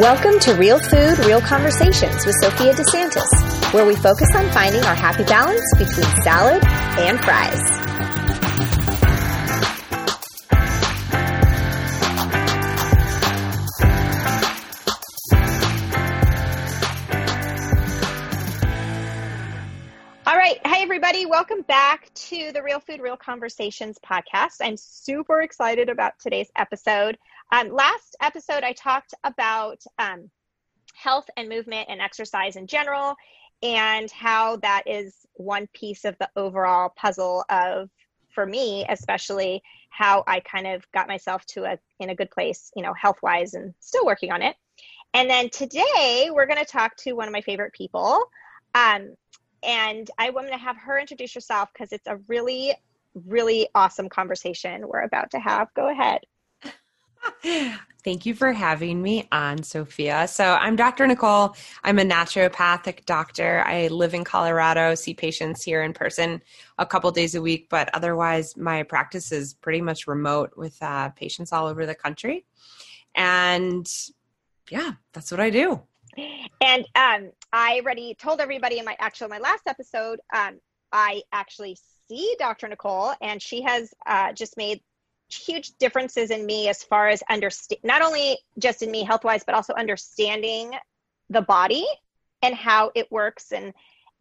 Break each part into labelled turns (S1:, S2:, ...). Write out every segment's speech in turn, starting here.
S1: Welcome to Real Food, Real Conversations with Sophia DeSantis, where we focus on finding our happy balance between salad and fries. All right. Hi, everybody. Welcome back to the Real Food, Real Conversations podcast. I'm super excited about today's episode. Um, last episode, I talked about um, health and movement and exercise in general, and how that is one piece of the overall puzzle of, for me, especially how I kind of got myself to a in a good place, you know, health wise, and still working on it. And then today, we're going to talk to one of my favorite people. Um, and I want to have her introduce herself because it's a really, really awesome conversation we're about to have. Go ahead.
S2: Thank you for having me on, Sophia. So, I'm Dr. Nicole. I'm a naturopathic doctor. I live in Colorado, see patients here in person a couple days a week, but otherwise, my practice is pretty much remote with uh, patients all over the country. And yeah, that's what I do.
S1: And um, I already told everybody in my actual my last episode, um, I actually see Dr. Nicole, and she has uh, just made huge differences in me as far as understand not only just in me health wise, but also understanding the body and how it works and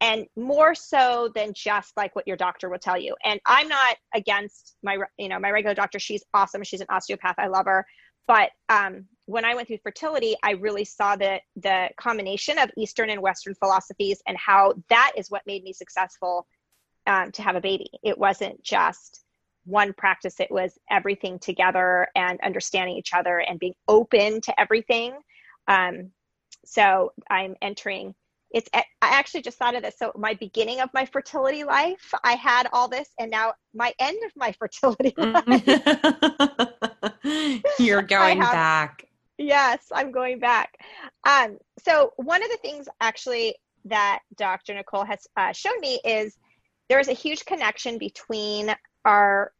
S1: and more so than just like what your doctor will tell you. And i'm not against my you know my regular doctor. She's awesome. She's an osteopath. I love her. But um, when I went through fertility, I really saw the the combination of Eastern and Western philosophies and how that is what made me successful um, to have a baby. It wasn't just one practice, it was everything together and understanding each other and being open to everything. Um, so I'm entering. It's. I actually just thought of this. So my beginning of my fertility life, I had all this, and now my end of my fertility life.
S2: You're going back.
S1: Yes, I'm going back. Um, so one of the things actually that Dr. Nicole has uh, shown me is there is a huge connection between our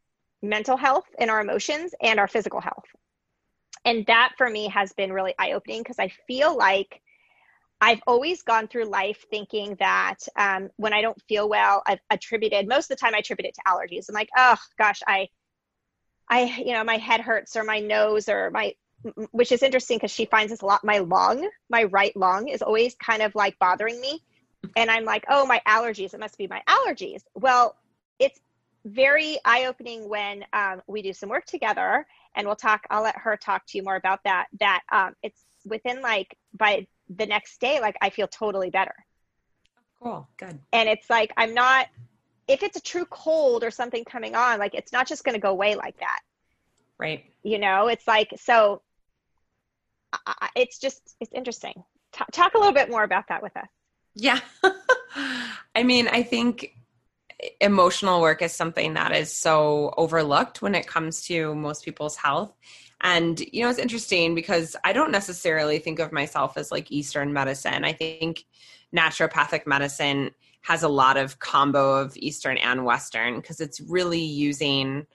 S1: mental health and our emotions and our physical health. And that for me has been really eye opening because I feel like I've always gone through life thinking that um, when I don't feel well, I've attributed most of the time I attribute it to allergies. I'm like, oh gosh, I, I, you know, my head hurts or my nose or my which is interesting because she finds this a lot. My lung, my right lung, is always kind of like bothering me. And I'm like, oh, my allergies. It must be my allergies. Well, it's very eye opening when um, we do some work together. And we'll talk, I'll let her talk to you more about that. That um, it's within like by the next day, like I feel totally better.
S2: Cool. Good.
S1: And it's like, I'm not, if it's a true cold or something coming on, like it's not just going to go away like that.
S2: Right.
S1: You know, it's like, so it's just it's interesting. T- talk a little bit more about that with us.
S2: Yeah, I mean, I think emotional work is something that is so overlooked when it comes to most people's health. And, you know, it's interesting because I don't necessarily think of myself as like Eastern medicine. I think naturopathic medicine has a lot of combo of Eastern and Western because it's really using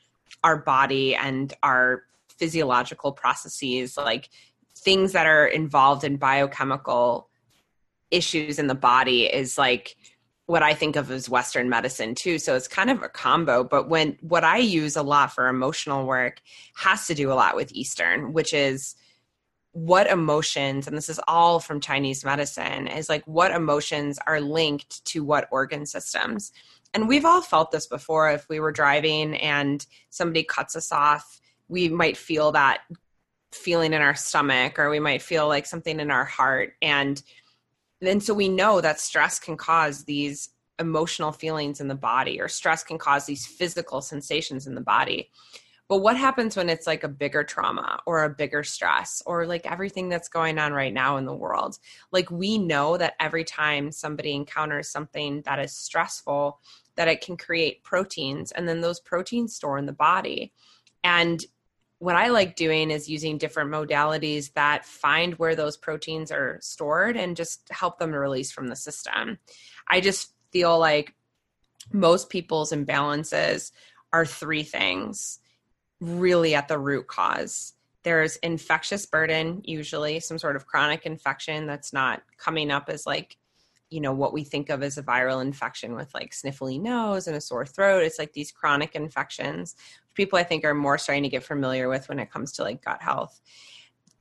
S2: our body and our physiological processes like things that are involved in biochemical issues in the body is like what I think of as Western medicine too. So it's kind of a combo. But when what I use a lot for emotional work has to do a lot with Eastern, which is what emotions, and this is all from Chinese medicine, is like what emotions are linked to what organ systems. And we've all felt this before. If we were driving and somebody cuts us off, we might feel that feeling in our stomach or we might feel like something in our heart and then so we know that stress can cause these emotional feelings in the body or stress can cause these physical sensations in the body. But what happens when it's like a bigger trauma or a bigger stress or like everything that's going on right now in the world? Like we know that every time somebody encounters something that is stressful that it can create proteins and then those proteins store in the body. And what I like doing is using different modalities that find where those proteins are stored and just help them release from the system. I just feel like most people's imbalances are three things really at the root cause. there's infectious burden, usually some sort of chronic infection that's not coming up as like, you know, what we think of as a viral infection with like sniffly nose and a sore throat. It's like these chronic infections, people I think are more starting to get familiar with when it comes to like gut health.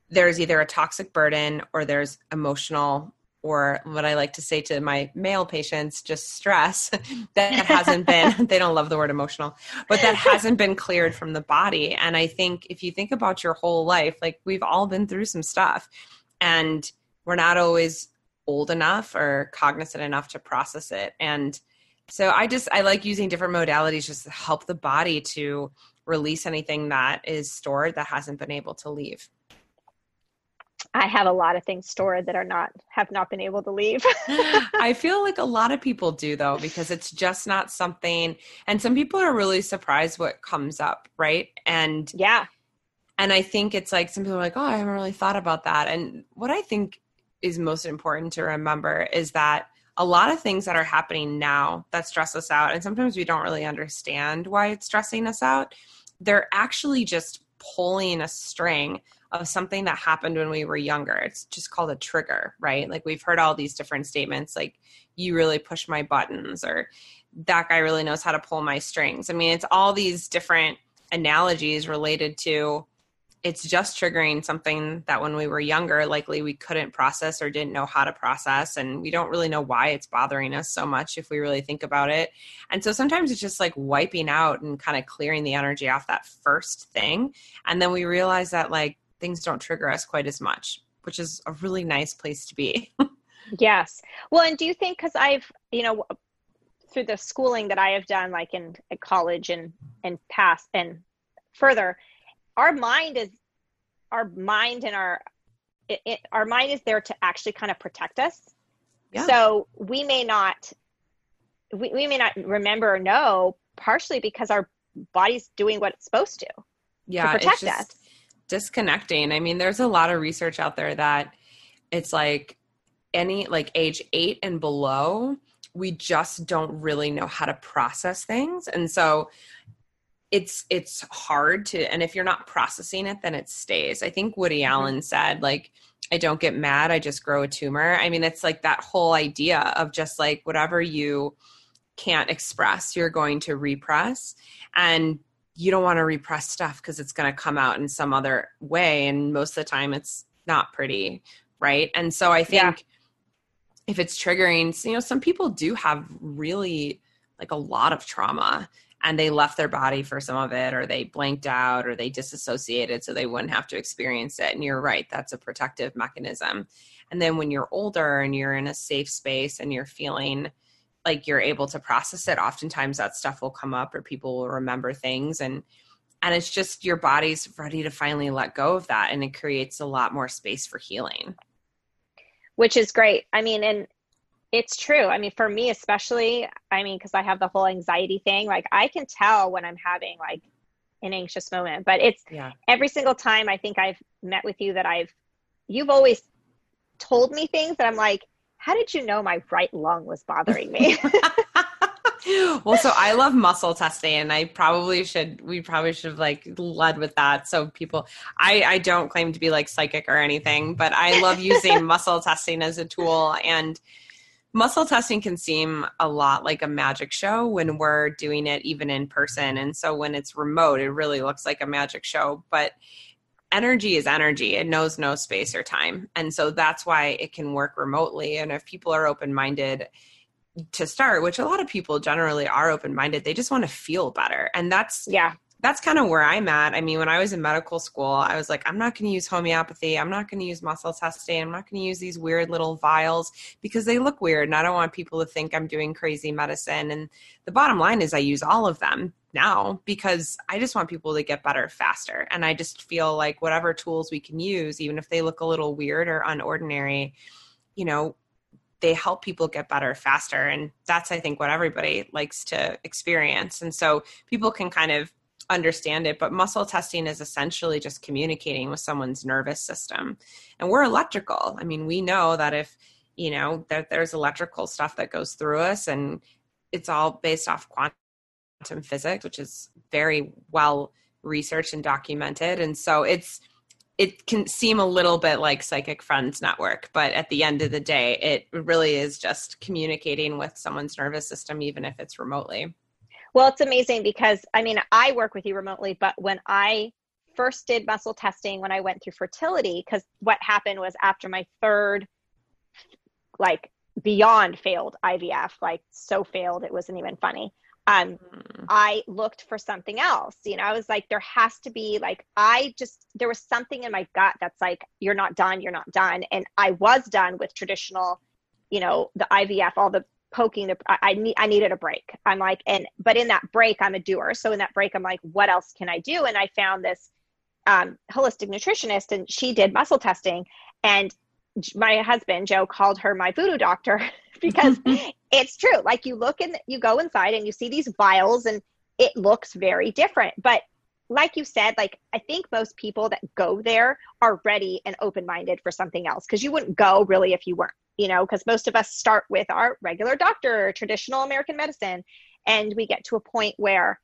S2: There's either a toxic burden or there's emotional or what I like to say to my male patients, just stress that hasn't been, they don't love the word emotional, but that hasn't been cleared from the body. And I think if you think about your whole life, like we've all been through some stuff and we're not always old enough or cognizant enough to process it. And so I just, I like using different modalities just to help the body to release anything that is stored that hasn't been able to leave.
S1: I have a lot of things stored that are not have not been able to leave.
S2: I feel like a lot of people do though because it's just not something and some people are really surprised what comes up, right? And
S1: Yeah.
S2: And I think it's like some people are like, "Oh, I haven't really thought about that." And what I think is most important to remember is that a lot of things that are happening now that stress us out and sometimes we don't really understand why it's stressing us out, they're actually just pulling a string of something that happened when we were younger. It's just called a trigger, right? Like we've heard all these different statements like you really push my buttons or that guy really knows how to pull my strings. I mean, it's all these different analogies related to it's just triggering something that when we were younger likely we couldn't process or didn't know how to process and we don't really know why it's bothering us so much if we really think about it and so sometimes it's just like wiping out and kind of clearing the energy off that first thing and then we realize that like things don't trigger us quite as much, which is a really nice place to be.
S1: yes. Well, and do you think because I've, you know, through the schooling that I have done, like in college and and past and further, our mind is our mind and our it, it, our mind is there to actually kind of protect us. Yeah. So we may not we, we may not remember or know partially because our body's doing what it's supposed to
S2: yeah,
S1: to protect just, us
S2: disconnecting. I mean, there's a lot of research out there that it's like any like age eight and below, we just don't really know how to process things. And so it's it's hard to and if you're not processing it, then it stays. I think Woody mm-hmm. Allen said, like, I don't get mad, I just grow a tumor. I mean, it's like that whole idea of just like whatever you can't express, you're going to repress. And you don't want to repress stuff because it's going to come out in some other way and most of the time it's not pretty right and so i think yeah. if it's triggering you know some people do have really like a lot of trauma and they left their body for some of it or they blanked out or they disassociated so they wouldn't have to experience it. And you're right that's a protective mechanism. And then when you're older and you're in a safe space and you're feeling like you're able to process it oftentimes that stuff will come up or people will remember things. And and it's just your body's ready to finally let go of that and it creates a lot more space for healing.
S1: Which is great. I mean and it's true i mean for me especially i mean because i have the whole anxiety thing like i can tell when i'm having like an anxious moment but it's yeah. every single time i think i've met with you that i've you've always told me things that i'm like how did you know my right lung was bothering me?
S2: well, so I love muscle testing and I probably should, we probably should have like led with that. So people, I, I don't claim to be like psychic or anything, but I love using muscle testing as a tool and muscle testing can seem a lot like a magic show when we're doing it even in person. And so when it's remote, it really looks like a magic show, but energy is energy. It knows no space or time. And so that's why it can work remotely. And if people are open minded to start which a lot of people generally are open minded they just want to feel better. And that's
S1: yeah
S2: that's kind of where I'm at. I mean, when I was in medical school, I was like, I'm not going to use homeopathy. I'm not going to use muscle testing. I'm not going to use these weird little vials because they look weird. And I don't want people to think I'm doing crazy medicine. And the bottom line is, I use all of them now because I just want people to get better faster. And I just feel like whatever tools we can use, even if they look a little weird or unordinary, you know, they help people get better faster. And that's, I think, what everybody likes to experience. And so people can kind of understand it, but muscle testing is essentially just communicating with someone's nervous system. And we're electrical. I mean, we know that if, you know, that there's electrical stuff that goes through us and it's all based off quantum physics, which is very well researched and documented. And so it's it can seem a little bit like psychic friends network but at the end of the day it really is just communicating with someone's nervous system even if it's remotely
S1: well it's amazing because i mean i work with you remotely but when i first did muscle testing when i went through fertility because what happened was after my third like beyond failed ivf like so failed it wasn't even funny um, mm. I looked for something else. You know, I was like, there has to be like, I just, there was something in my gut that's like, you're not done, you're not done. And I was done with traditional, you know, the IVF, all the poking, the, I, I need, I needed a break. I'm like, and, but in that break, I'm a doer. So in that break, I'm like, what else can I do? And I found this um, holistic nutritionist and she did muscle testing. And my husband, Joe, called her my voodoo doctor because it's true. Like you look and you go inside and you see these vials and it looks very different. But like you said, like I think most people that go there are ready and open minded for something else because you wouldn't go really if you weren't, you know, because most of us start with our regular doctor, traditional American medicine, and we get to a point where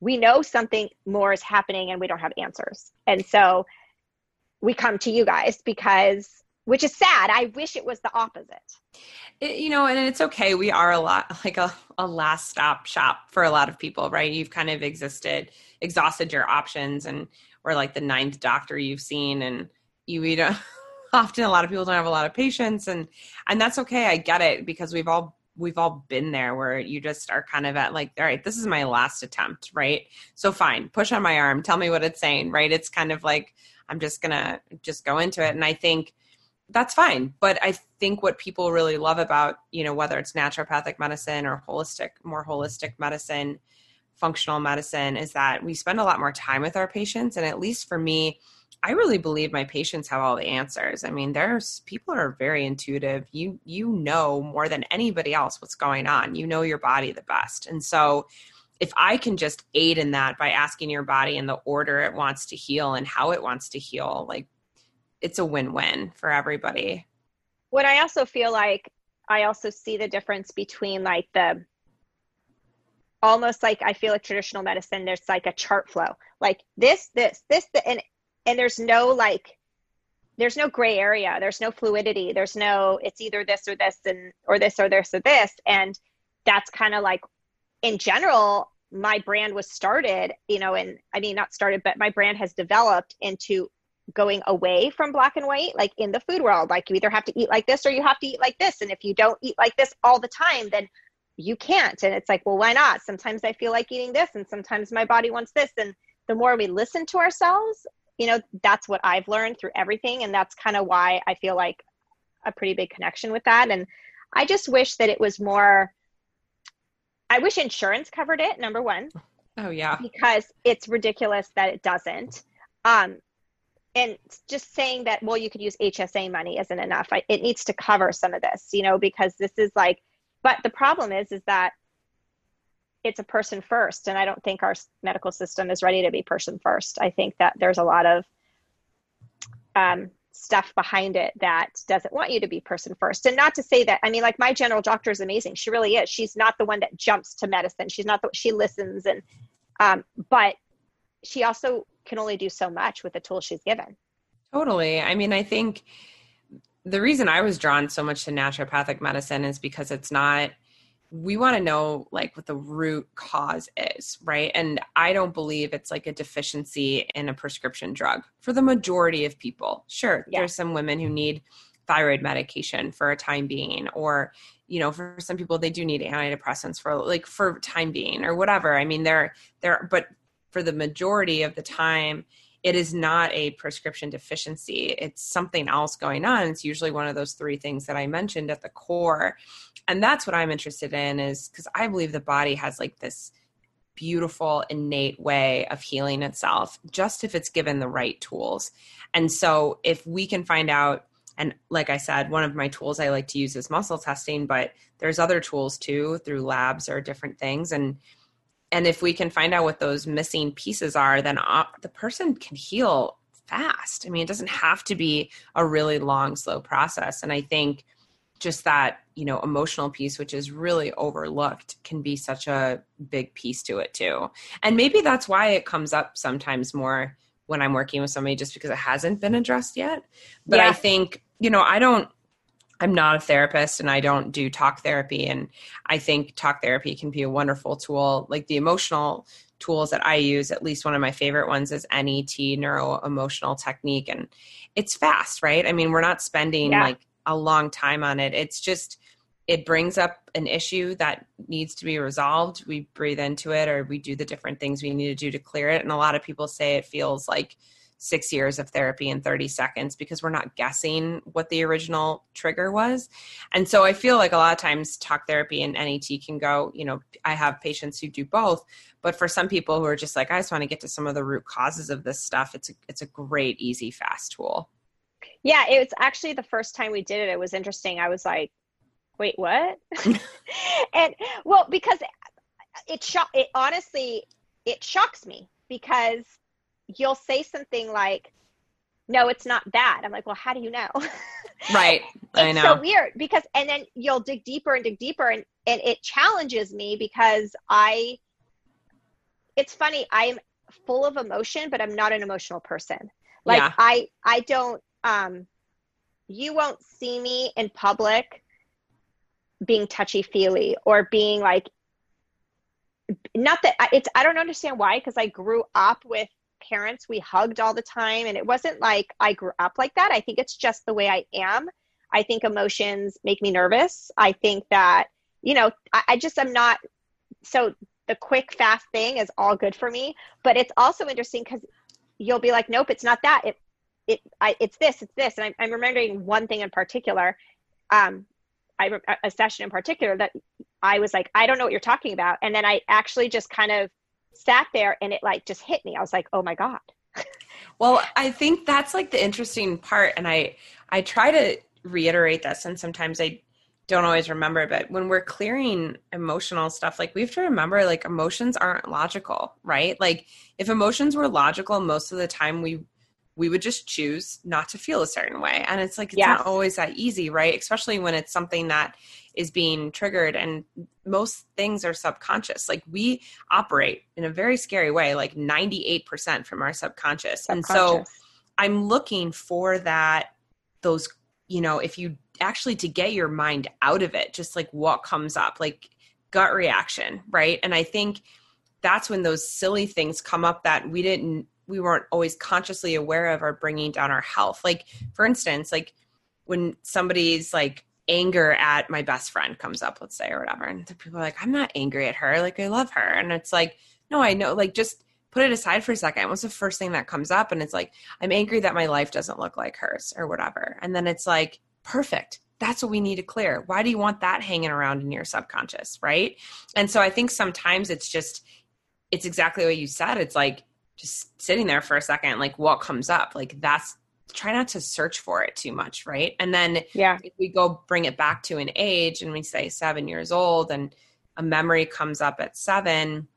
S1: we know something more is happening and we don't have answers. And so we come to you guys because which is sad. I wish it was the opposite.
S2: It, you know, and it's okay. We are a lot like a, a last stop shop for a lot of people, right? You've kind of existed, exhausted your options, and we're like the ninth doctor you've seen, and you eat a, often a lot of people don't have a lot of patience, and and that's okay. I get it because we've all we've all been there where you just are kind of at like all right this is my last attempt right so fine push on my arm tell me what it's saying right it's kind of like i'm just gonna just go into it and i think that's fine. But I think what people really love about, you know, whether it's naturopathic medicine or holistic, more holistic medicine, functional medicine, is that we spend a lot more time with our patients. And at least for me, I really believe my patients have all the answers. I mean, there's people are very intuitive. You you know more than anybody else what's going on. You know your body the best. And so if I can just aid in that by asking your body in the order it wants to heal and how it wants to heal, like it's a win-win for everybody.
S1: What I also feel like I also see the difference between like the almost like I feel like traditional medicine there's like a chart flow. Like this this this the, and and there's no like there's no gray area. There's no fluidity. There's no it's either this or this and or this or this or this. And that's kind of like in general my brand was started you know and i mean not started but my brand has developed into going away from black and white like in the food world. Like you either have to eat like this or you have to eat like this. And if you don't eat like this all the time then you can't. And it's like well why not? Sometimes i feel like eating this and sometimes my body wants this. And the more we listen to ourselves you know that's what i've learned through everything and that's kind of why i feel like a pretty big connection with that. And i just wish that it was more i wish insurance covered it number one
S2: oh yeah.
S1: because it's ridiculous that it doesn't. Um and just saying that well you could use hsa money isn't enough. I, it needs to cover some of this you know because this is like but the problem is is that it's a person first and i don't think our medical system is ready to be person first. I think that there's a lot of um, stuff behind it that doesn't want you to be person first. And not to say that i mean like my general doctor is amazing. She really is. She's not the one that jumps to medicine. She's not the she listens and um, but she also can only do so much with the tools she's given.
S2: Totally. I mean, I think the reason I was drawn so much to naturopathic medicine is because it's not we want to know like what the root cause is, right? And I don't believe it's like a deficiency in a prescription drug for the majority of people. Sure, yeah. there's some women who need thyroid medication for a time being or you know for some people they do need antidepressants for like for time being or whatever i mean they're they're but for the majority of the time, it is not a prescription deficiency. It's something else going on. It's usually one of those three things that I mentioned at the core. And that's what I'm interested in is because I believe the body has like this beautiful innate way of healing itself just if it's given the right tools. And so if we can find out and like I said, one of my tools I like to use is muscle testing, but there's other tools too through labs or different things and and if we can find out what those missing pieces are then uh, the person can heal fast i mean it doesn't have to be a really long slow process and i think just that you know emotional piece which is really overlooked can be such a big piece to it too and maybe that's why it comes up sometimes more when I'm working with somebody just because it hasn't been addressed yet. But
S1: Yeah.
S2: I think, you know, I don't I'm not a therapist and I don't do talk therapy and I think talk therapy can be a wonderful tool. Like the emotional tools that I use, at least one of my favorite ones is NET, neuro emotional technique and it's fast, right? I mean, we're not spending
S1: Yeah.
S2: like a long time on it. It's just it brings up an issue that needs to be resolved. We breathe into it or we do the different things we need to do to clear it. And a lot of people say it feels like six years of therapy in 30 seconds because we're not guessing what the original trigger was. And so I feel like a lot of times talk therapy and NET can go, you know, I have patients who do both, but for some people who are just like, I just want to get to some of the root causes of this stuff, it's a, it's a great, easy, fast tool.
S1: Yeah, it was actually the first time we did it. It was interesting. I was like, "Wait, what?" and well, because it shock. It honestly, it shocks me because you'll say something like, "No, it's not that." I'm like, "Well, how do you know?"
S2: Right. I know.
S1: it's so weird because, and then you'll dig deeper and dig deeper, and and it challenges me because I. It's funny. I'm full of emotion, but I'm not an emotional person. Like
S2: Yeah.
S1: I, I don't. Um, you won't see me in public being touchy feely or being like. Not that it's. I don't understand why because I grew up with parents we hugged all the time and it wasn't like i grew up like that. I think it's just the way i am. I think emotions make me nervous. I think that you know i, I just am not so the quick fast thing is all good for me but it's also interesting because you'll be like nope it's not that. It it I, it's this it's this. And I'm, I'm remembering one thing in particular um I, a session in particular that i was like i don't know what you're talking about. And then i actually just kind of sat there and it like just hit me i was like oh my god
S2: Well, I think that's like the interesting part, and I I try to reiterate this, and sometimes I don't always remember. But when we're clearing emotional stuff, like we have to remember, like emotions aren't logical, right? Like if emotions were logical, most of the time we we would just choose not to feel a certain way, and it's like it's
S1: Yes.
S2: not always that easy, right? Especially when it's something that is being triggered, and most things are subconscious. Like we operate in a very scary way, like 98% from our subconscious. And so I'm looking for that, those, you know, if you actually to get your mind out of it, just like what comes up, like gut reaction, right? And I think that's when those silly things come up that we didn't, we weren't always consciously aware of are bringing down our health. Like, for instance, like when somebody's like, anger at my best friend comes up, let's say, or whatever. And the people are like, I'm not angry at her. Like, I love her. And it's like, no, I know. Like, just put it aside for a second. What's the first thing that comes up? And it's like, I'm angry that my life doesn't look like hers or whatever. And then it's like, perfect. That's what we need to clear. Why do you want that hanging around in your subconscious? Right. And so I think sometimes it's just, it's exactly what you said. It's like just sitting there for a second, like what comes up? Like, that's, try not to search for it too much. Right. And then
S1: yeah
S2: if we go bring it back to an age and we say seven years old and a memory comes up at seven,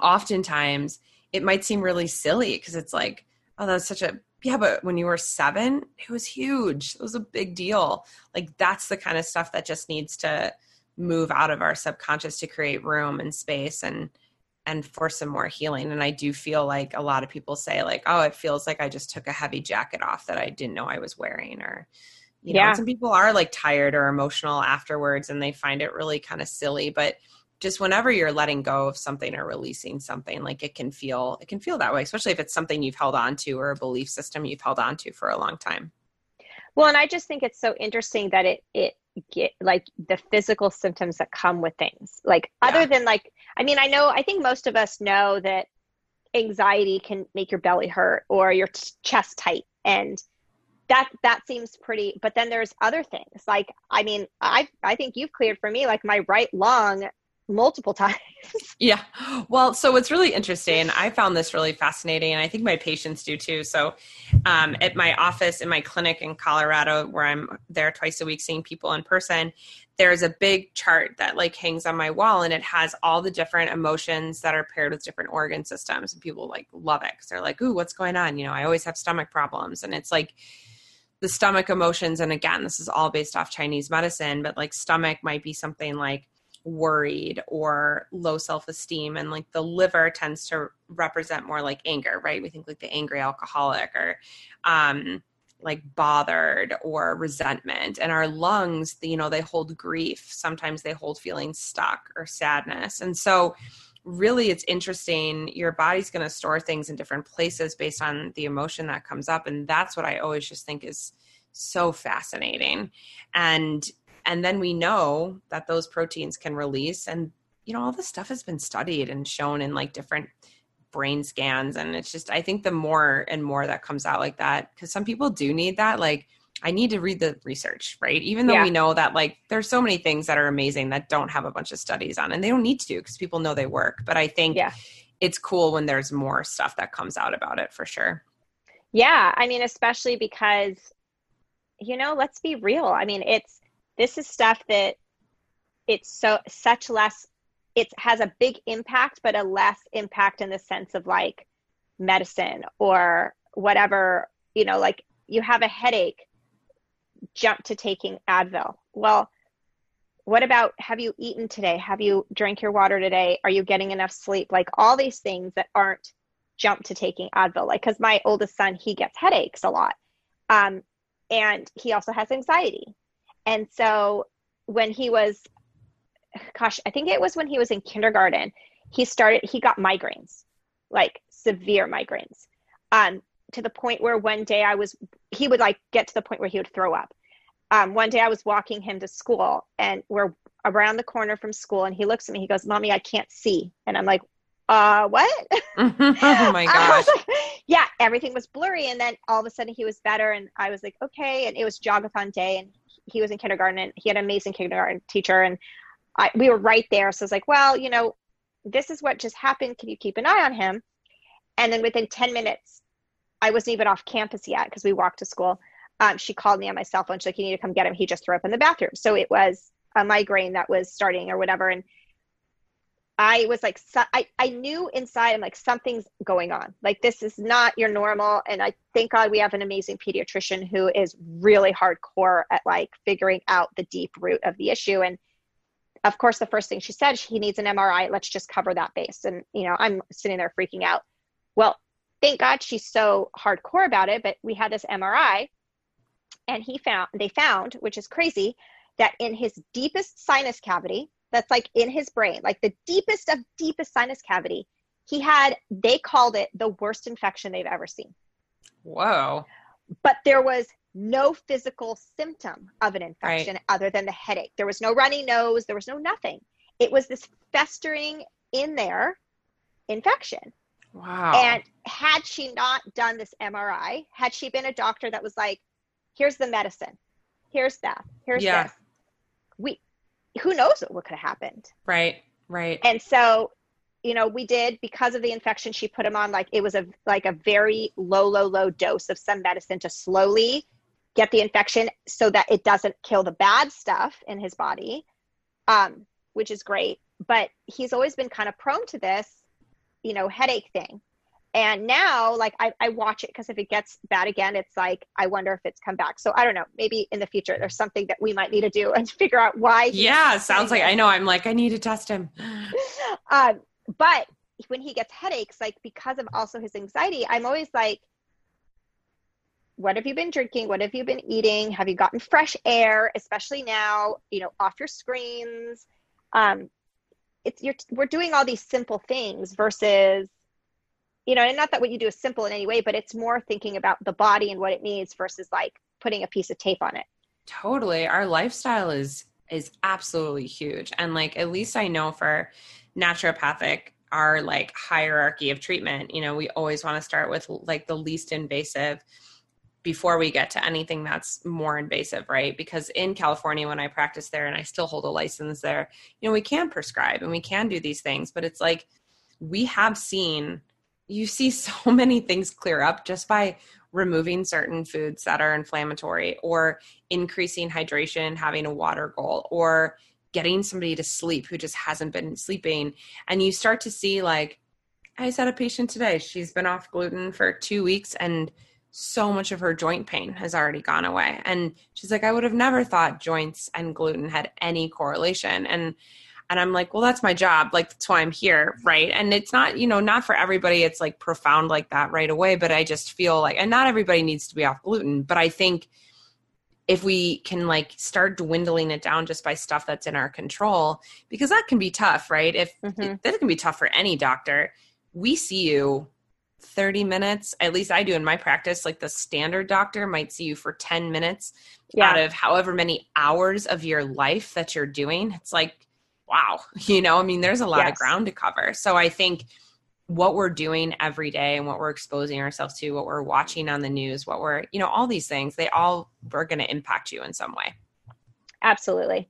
S2: oftentimes it might seem really silly because it's like, oh, that's such a, yeah, but when you were seven, it was huge. It was a big deal. Like that's the kind of stuff that just needs to move out of our subconscious to create room and space and, and for some more healing. And I do feel like a lot of people say like, oh, it feels like I just took a heavy jacket off that I didn't know I was wearing or, you know,
S1: Yeah.
S2: some people are like tired or emotional afterwards and they find it really kind of silly, but just whenever you're letting go of something or releasing something, like it can feel, it can feel that way, especially if it's something you've held on to or a belief system you've held on to for a long time.
S1: Well, and I just think it's so interesting that it it get like the physical symptoms that come with things. Like other
S2: Yeah.
S1: than like I mean, I know I think most of us know that anxiety can make your belly hurt or your t- chest tight and that that seems pretty but then there's other things. Like I mean, I I think you've cleared for me like my right lung multiple times.
S2: Yeah. Well, so what's really interesting, I found this really fascinating, and I think my patients do too. So, um, at my office in my clinic in Colorado, where I'm there twice a week seeing people in person, there's a big chart that like hangs on my wall, and it has all the different emotions that are paired with different organ systems. And people like love it because they're like, "Ooh, what's going on?" You know, I always have stomach problems, and it's like the stomach emotions. And again, this is all based off Chinese medicine, but like stomach might be something like worried or low self-esteem and like the liver tends to represent more like anger right? We think like the angry alcoholic or um like bothered or resentment. And our lungs you know they hold grief. Sometimes they hold feeling stuck or sadness. And so really it's interesting. Your body's going to store things in different places based on the emotion that comes up. And that's what i always just think is so fascinating. And and then we know that those proteins can release. And you know all this stuff has been studied and shown in like different brain scans. And it's just i think the more and more that comes out like that because some people do need that like i need to read the research right? Even though yeah. we know that like there's so many things that are amazing that don't have a bunch of studies on and they don't need to because people know they work. But i think yeah. it's cool when there's more stuff that comes out about it for sure.
S1: Yeah. I mean especially because you know let's be real. I mean it's this is stuff that it's so such less it has a big impact but a less impact in the sense of like medicine or whatever you know like you have a headache jump to taking advil. Well what about have you eaten today? Have you drank your water today? Are you getting enough sleep? Like all these things that aren't jump to taking advil. Like because my oldest son he gets headaches a lot. Um, and he also has anxiety and so when he was gosh, I think it was when he was in kindergarten, he started, he got migraines, like severe migraines, um, to the point where one day I was, he would like get to the point where he would throw up. Um, one day I was walking him to school and we're around the corner from school and he looks at me, he goes, Mommy, I can't see. And I'm like, uh, what?
S2: oh my gosh.
S1: Like, yeah, everything was blurry. And then all of a sudden he was better. And I was like, okay. And it was jogathon day and he was in kindergarten and he had an amazing kindergarten teacher. And I, we were right there. So I was like, well, you know, this is what just happened. Can you keep an eye on him? And then within 10 minutes, I wasn't even off campus yet because we walked to school. Um, she called me on my cell phone. She's like, you need to come get him. He just threw up in the bathroom. So it was a migraine that was starting or whatever. And I was like, so, I, I knew inside, I'm like, something's going on. Like, this is not your normal. And I thank God we have an amazing pediatrician who is really hardcore at like figuring out the deep root of the issue. And of course, the first thing she said, he needs an MRI. Let's just cover that base. And, you know, I'm sitting there freaking out. Well, thank God she's so hardcore about it. But we had this MRI and he found, they found, which is crazy, that in his deepest sinus cavity, that's like in his brain, like the deepest of deepest sinus cavity, he had, they called it the worst infection they've ever seen.
S2: Wow.
S1: But there was no physical symptom of an infection right. other than the headache. There was no runny nose, there was no nothing. It was this festering in there infection.
S2: Wow.
S1: And had she not done this MRI, had she been a doctor that was like, here's the medicine, here's that, here's yeah. this, we, who knows what could have happened.
S2: Right, right.
S1: And so, you know, we did because of the infection, she put him on like it was a like a very low, low, low dose of some medicine to slowly get the infection so that it doesn't kill the bad stuff in his body, um, which is great. But he's always been kind of prone to this, you know, headache thing. And now, like, I, I watch it because if it gets bad again, it's like, I wonder if it's come back. So I don't know. Maybe in the future, there's something that we might need to do and figure out why.
S2: Yeah, sounds like it. I know. I'm like, I need to test him.
S1: um, but when he gets headaches, like, because of also his anxiety, I'm always like, what have you been drinking what have you been eating have you gotten fresh air especially now you know off your screens um it's you're we're doing all these simple things versus you know and not that what you do is simple in any way but it's more thinking about the body and what it needs versus like putting a piece of tape on it.
S2: Totally. Our lifestyle is is absolutely huge. And like at least i know for naturopathic our like hierarchy of treatment you know we always want to start with like the least invasive before we get to anything that's more invasive, right? Because in California, when I practice there and I still hold a license there, you know, we can prescribe and we can do these things, but it's like we have seen, you see so many things clear up just by removing certain foods that are inflammatory or increasing hydration, having a water goal, or getting somebody to sleep who just hasn't been sleeping. And you start to see, like, I just had a patient today. She's been off gluten for two weeks and so much of her joint pain has already gone away. And she's like, I would have never thought joints and gluten had any correlation. And and i'm like well that's my job. Like that's why i'm here. Right. And it's not you know not for everybody it's like profound like that right away but i just feel like and not everybody needs to be off gluten but i think if we can like start dwindling it down just by stuff that's in our control because that can be tough right? If mm-hmm. that can be tough for any doctor. We see you 30 minutes at least i do in my practice like the standard doctor might see you for 10 minutes yeah. out of however many hours of your life that you're doing. It's like wow you know i mean there's a lot yes. of ground to cover so i think what we're doing every day and what we're exposing ourselves to what we're watching on the news what we're you know all these things they all are going to impact you in some way
S1: absolutely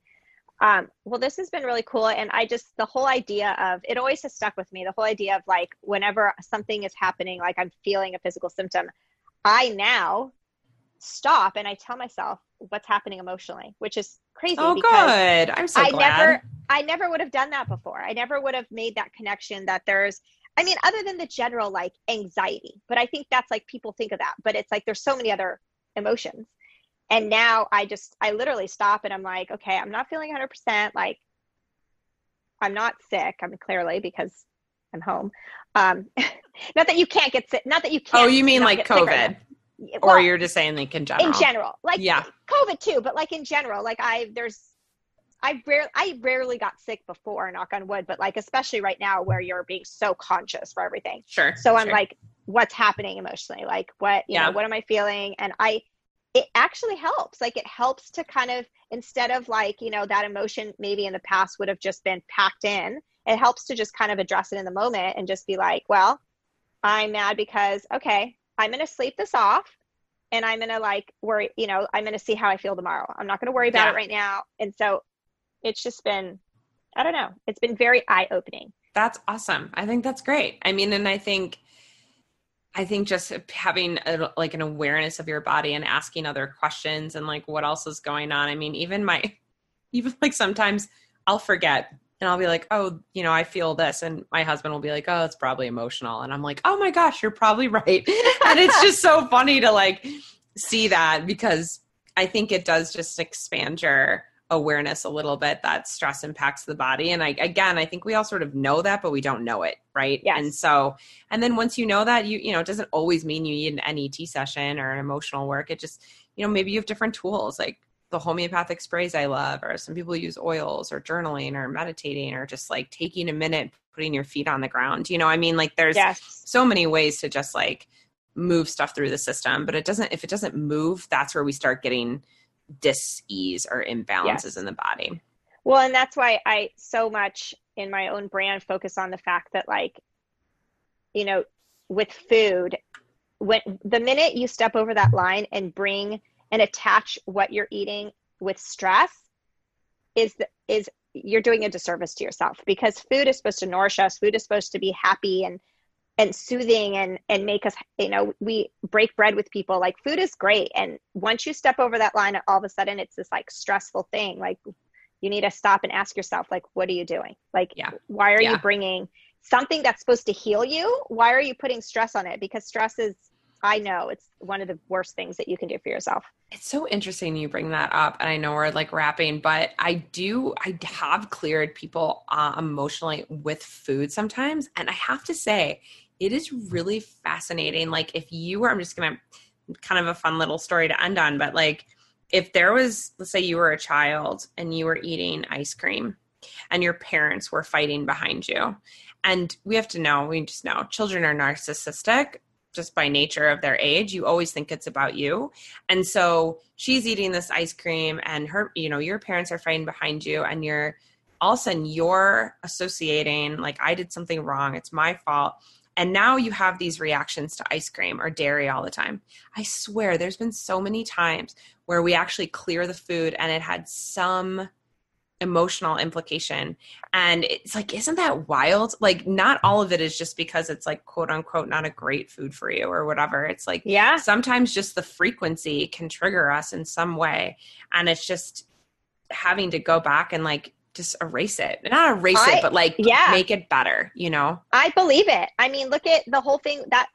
S1: um, well, this has been really cool. And I just, the whole idea of it always has stuck with me. The whole idea of like, whenever something is happening, like I'm feeling a physical symptom, I now stop and I tell myself what's happening emotionally, which is crazy.
S2: Oh, good. I'm so
S1: I
S2: glad.
S1: never, I never would have done that before. I never would have made that connection that there's, I mean, other than the general like anxiety, but I think that's like people think of that, but it's like there's so many other emotions and now i just i literally stop and i'm like okay i'm not feeling 100% like i'm not sick i mean clearly because i'm home um not that you can't get sick not that you can't
S2: oh you mean like covid well, or you're just saying like in general
S1: in general like yeah covid too but like in general like i there's I rarely, I rarely got sick before, knock on wood, but like especially right now where you're being so conscious for everything.
S2: Sure.
S1: So I'm
S2: sure.
S1: like, what's happening emotionally? Like what, you yeah. know, what am I feeling? And I it actually helps like it helps to kind of instead of like you know that emotion maybe in the past would have just been packed in it helps to just kind of address it in the moment and just be like well i'm mad because okay i'm going to sleep this off and i'm going to like worry you know i'm going to see how i feel tomorrow. I'm not going to worry about yeah. it right now. And so it's just been i don't know. It's been very eye opening
S2: that's awesome. I think that's great. I mean and i think I think just having a, like an awareness of your body and asking other questions and like what else is going on. I mean, even my, even like sometimes I'll forget and I'll be like, oh, you know, I feel this. And my husband will be like, oh, it's probably emotional. And I'm like, oh my gosh, you're probably right. and it's just so funny to like see that because I think it does just expand your awareness a little bit that stress impacts the body and I again I think we all sort of know that but we don't know it right
S1: yes.
S2: and so and then once you know that you you know it doesn't always mean you need an NET session or an emotional work it just you know maybe you have different tools like the homeopathic sprays I love or some people use oils or journaling or meditating or just like taking a minute putting your feet on the ground you know I mean like there's
S1: yes.
S2: so many ways to just like move stuff through the system but it doesn't if it doesn't move that's where we start getting dis-ease or imbalances yes. in the body
S1: well and that's why i so much in my own brand focus on the fact that like you know with food when the minute you step over that line and bring and attach what you're eating with stress is the, is you're doing a disservice to yourself because food is supposed to nourish us. Food is supposed to be happy and and soothing and and make us you know we break bread with people. Like food is great. And once you step over that line all of a sudden it's this like stressful thing. Like you need to stop and ask yourself like what are you doing? Like
S2: yeah.
S1: why are
S2: yeah.
S1: you bringing something that's supposed to heal you? Why are you putting stress on it? Because stress is i know it's one of the worst things that you can do for yourself
S2: it's so interesting you bring that up and i know we're like wrapping but i do i have cleared people uh, emotionally with food sometimes and i have to say it is really fascinating. Like if you were, I'm just gonna kind of a fun little story to end on, but like if there was, let's say you were a child and you were eating ice cream and your parents were fighting behind you. And we have to know, we just know children are narcissistic just by nature of their age. You always think it's about you. And so she's eating this ice cream and her, you know, your parents are fighting behind you and you're all of a sudden you're associating like I did something wrong. It's my fault. And now you have these reactions to ice cream or dairy all the time. I swear there's been so many times where we actually clear the food and it had some emotional implication. And it's like, isn't that wild? Like, not all of it is just because it's like, quote unquote, not a great food for you or whatever. It's like,
S1: yeah,
S2: sometimes just the frequency can trigger us in some way. And it's just having to go back and like just erase it not erase I, it but like yeah make it better you know
S1: i believe it i mean look at the whole thing that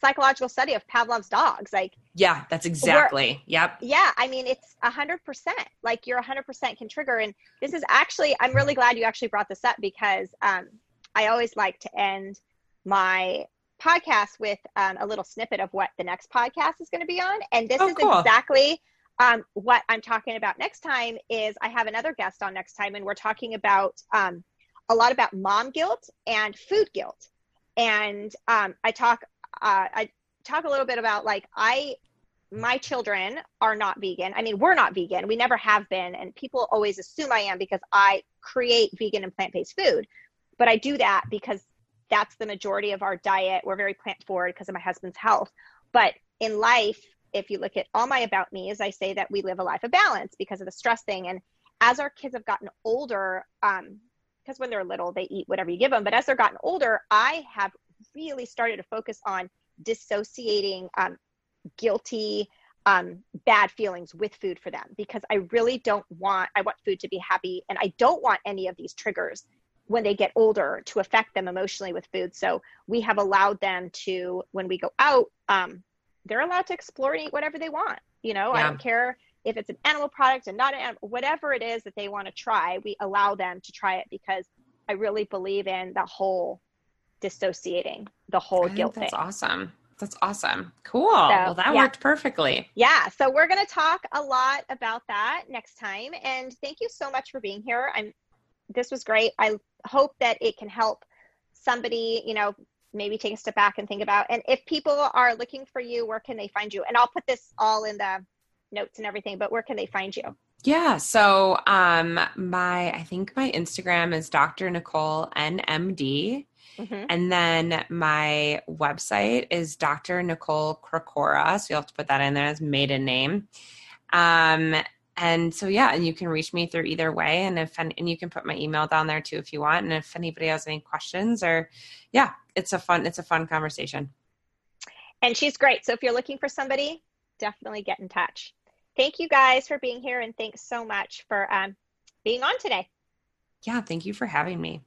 S1: psychological study of pavlov's dogs like
S2: Yeah, that's exactly. yep.
S1: Yeah, I mean it's a hundred percent. Like you're a hundred percent can trigger, and this is actually I'm really glad you actually brought this up because um, I always like to end my podcast with um, a little snippet of what the next podcast is going to be on, and this
S2: Oh,
S1: is
S2: cool.
S1: exactly um, what I'm talking about next time. Is I have another guest on next time, and we're talking about um, a lot about mom guilt and food guilt, and um, I talk uh, I talk a little bit about like I my children are not vegan. I mean, we're not vegan. We never have been. And people always assume I am because I create vegan and plant based food. But I do that because that's the majority of our diet. We're very plant forward because of my husband's health. But in life, if you look at all my about me, is I say that we live a life of balance because of the stress thing. And as our kids have gotten older, um, because when they're little, they eat whatever you give them. But as they're gotten older, I have really started to focus on dissociating um, guilty um, bad feelings with food for them because I really don't want, I want food to be happy and I don't want any of these triggers when they get older to affect them emotionally with food. So we have allowed them to, when we go out, um, they're allowed to explore and eat whatever they want. You know, I don't care if it's an animal product and not an animal, whatever it is that they want to try, we allow them to try it because I really believe in the whole dissociating, the whole guilt
S2: that's
S1: thing.
S2: awesome. That's awesome. Cool. well, that
S1: yeah.
S2: worked perfectly.
S1: Yeah, so we're going to talk a lot about that next time. And thank you so much for being here. I'm this was great. I hope that it can help somebody, you know, maybe take a step back and think about. And if people are looking for you, where can they find you? And I'll put this all in the notes and everything, but where can they find you?
S2: Yeah. So um my I think my Instagram is Dr. Nicole NMD.
S1: Mhm.
S2: And then my website is Dr. Nicole Krokora. So you'll have to put that in there as maiden name. Um, and so yeah, and you can reach me through either way. And if and you can put my email down there too if you want. And if anybody has any questions or yeah, it's a fun it's a fun conversation.
S1: And she's great. So if you're looking for somebody, definitely get in touch. Thank you guys for being here and thanks so much for um, being on today.
S2: Yeah, thank you for having me.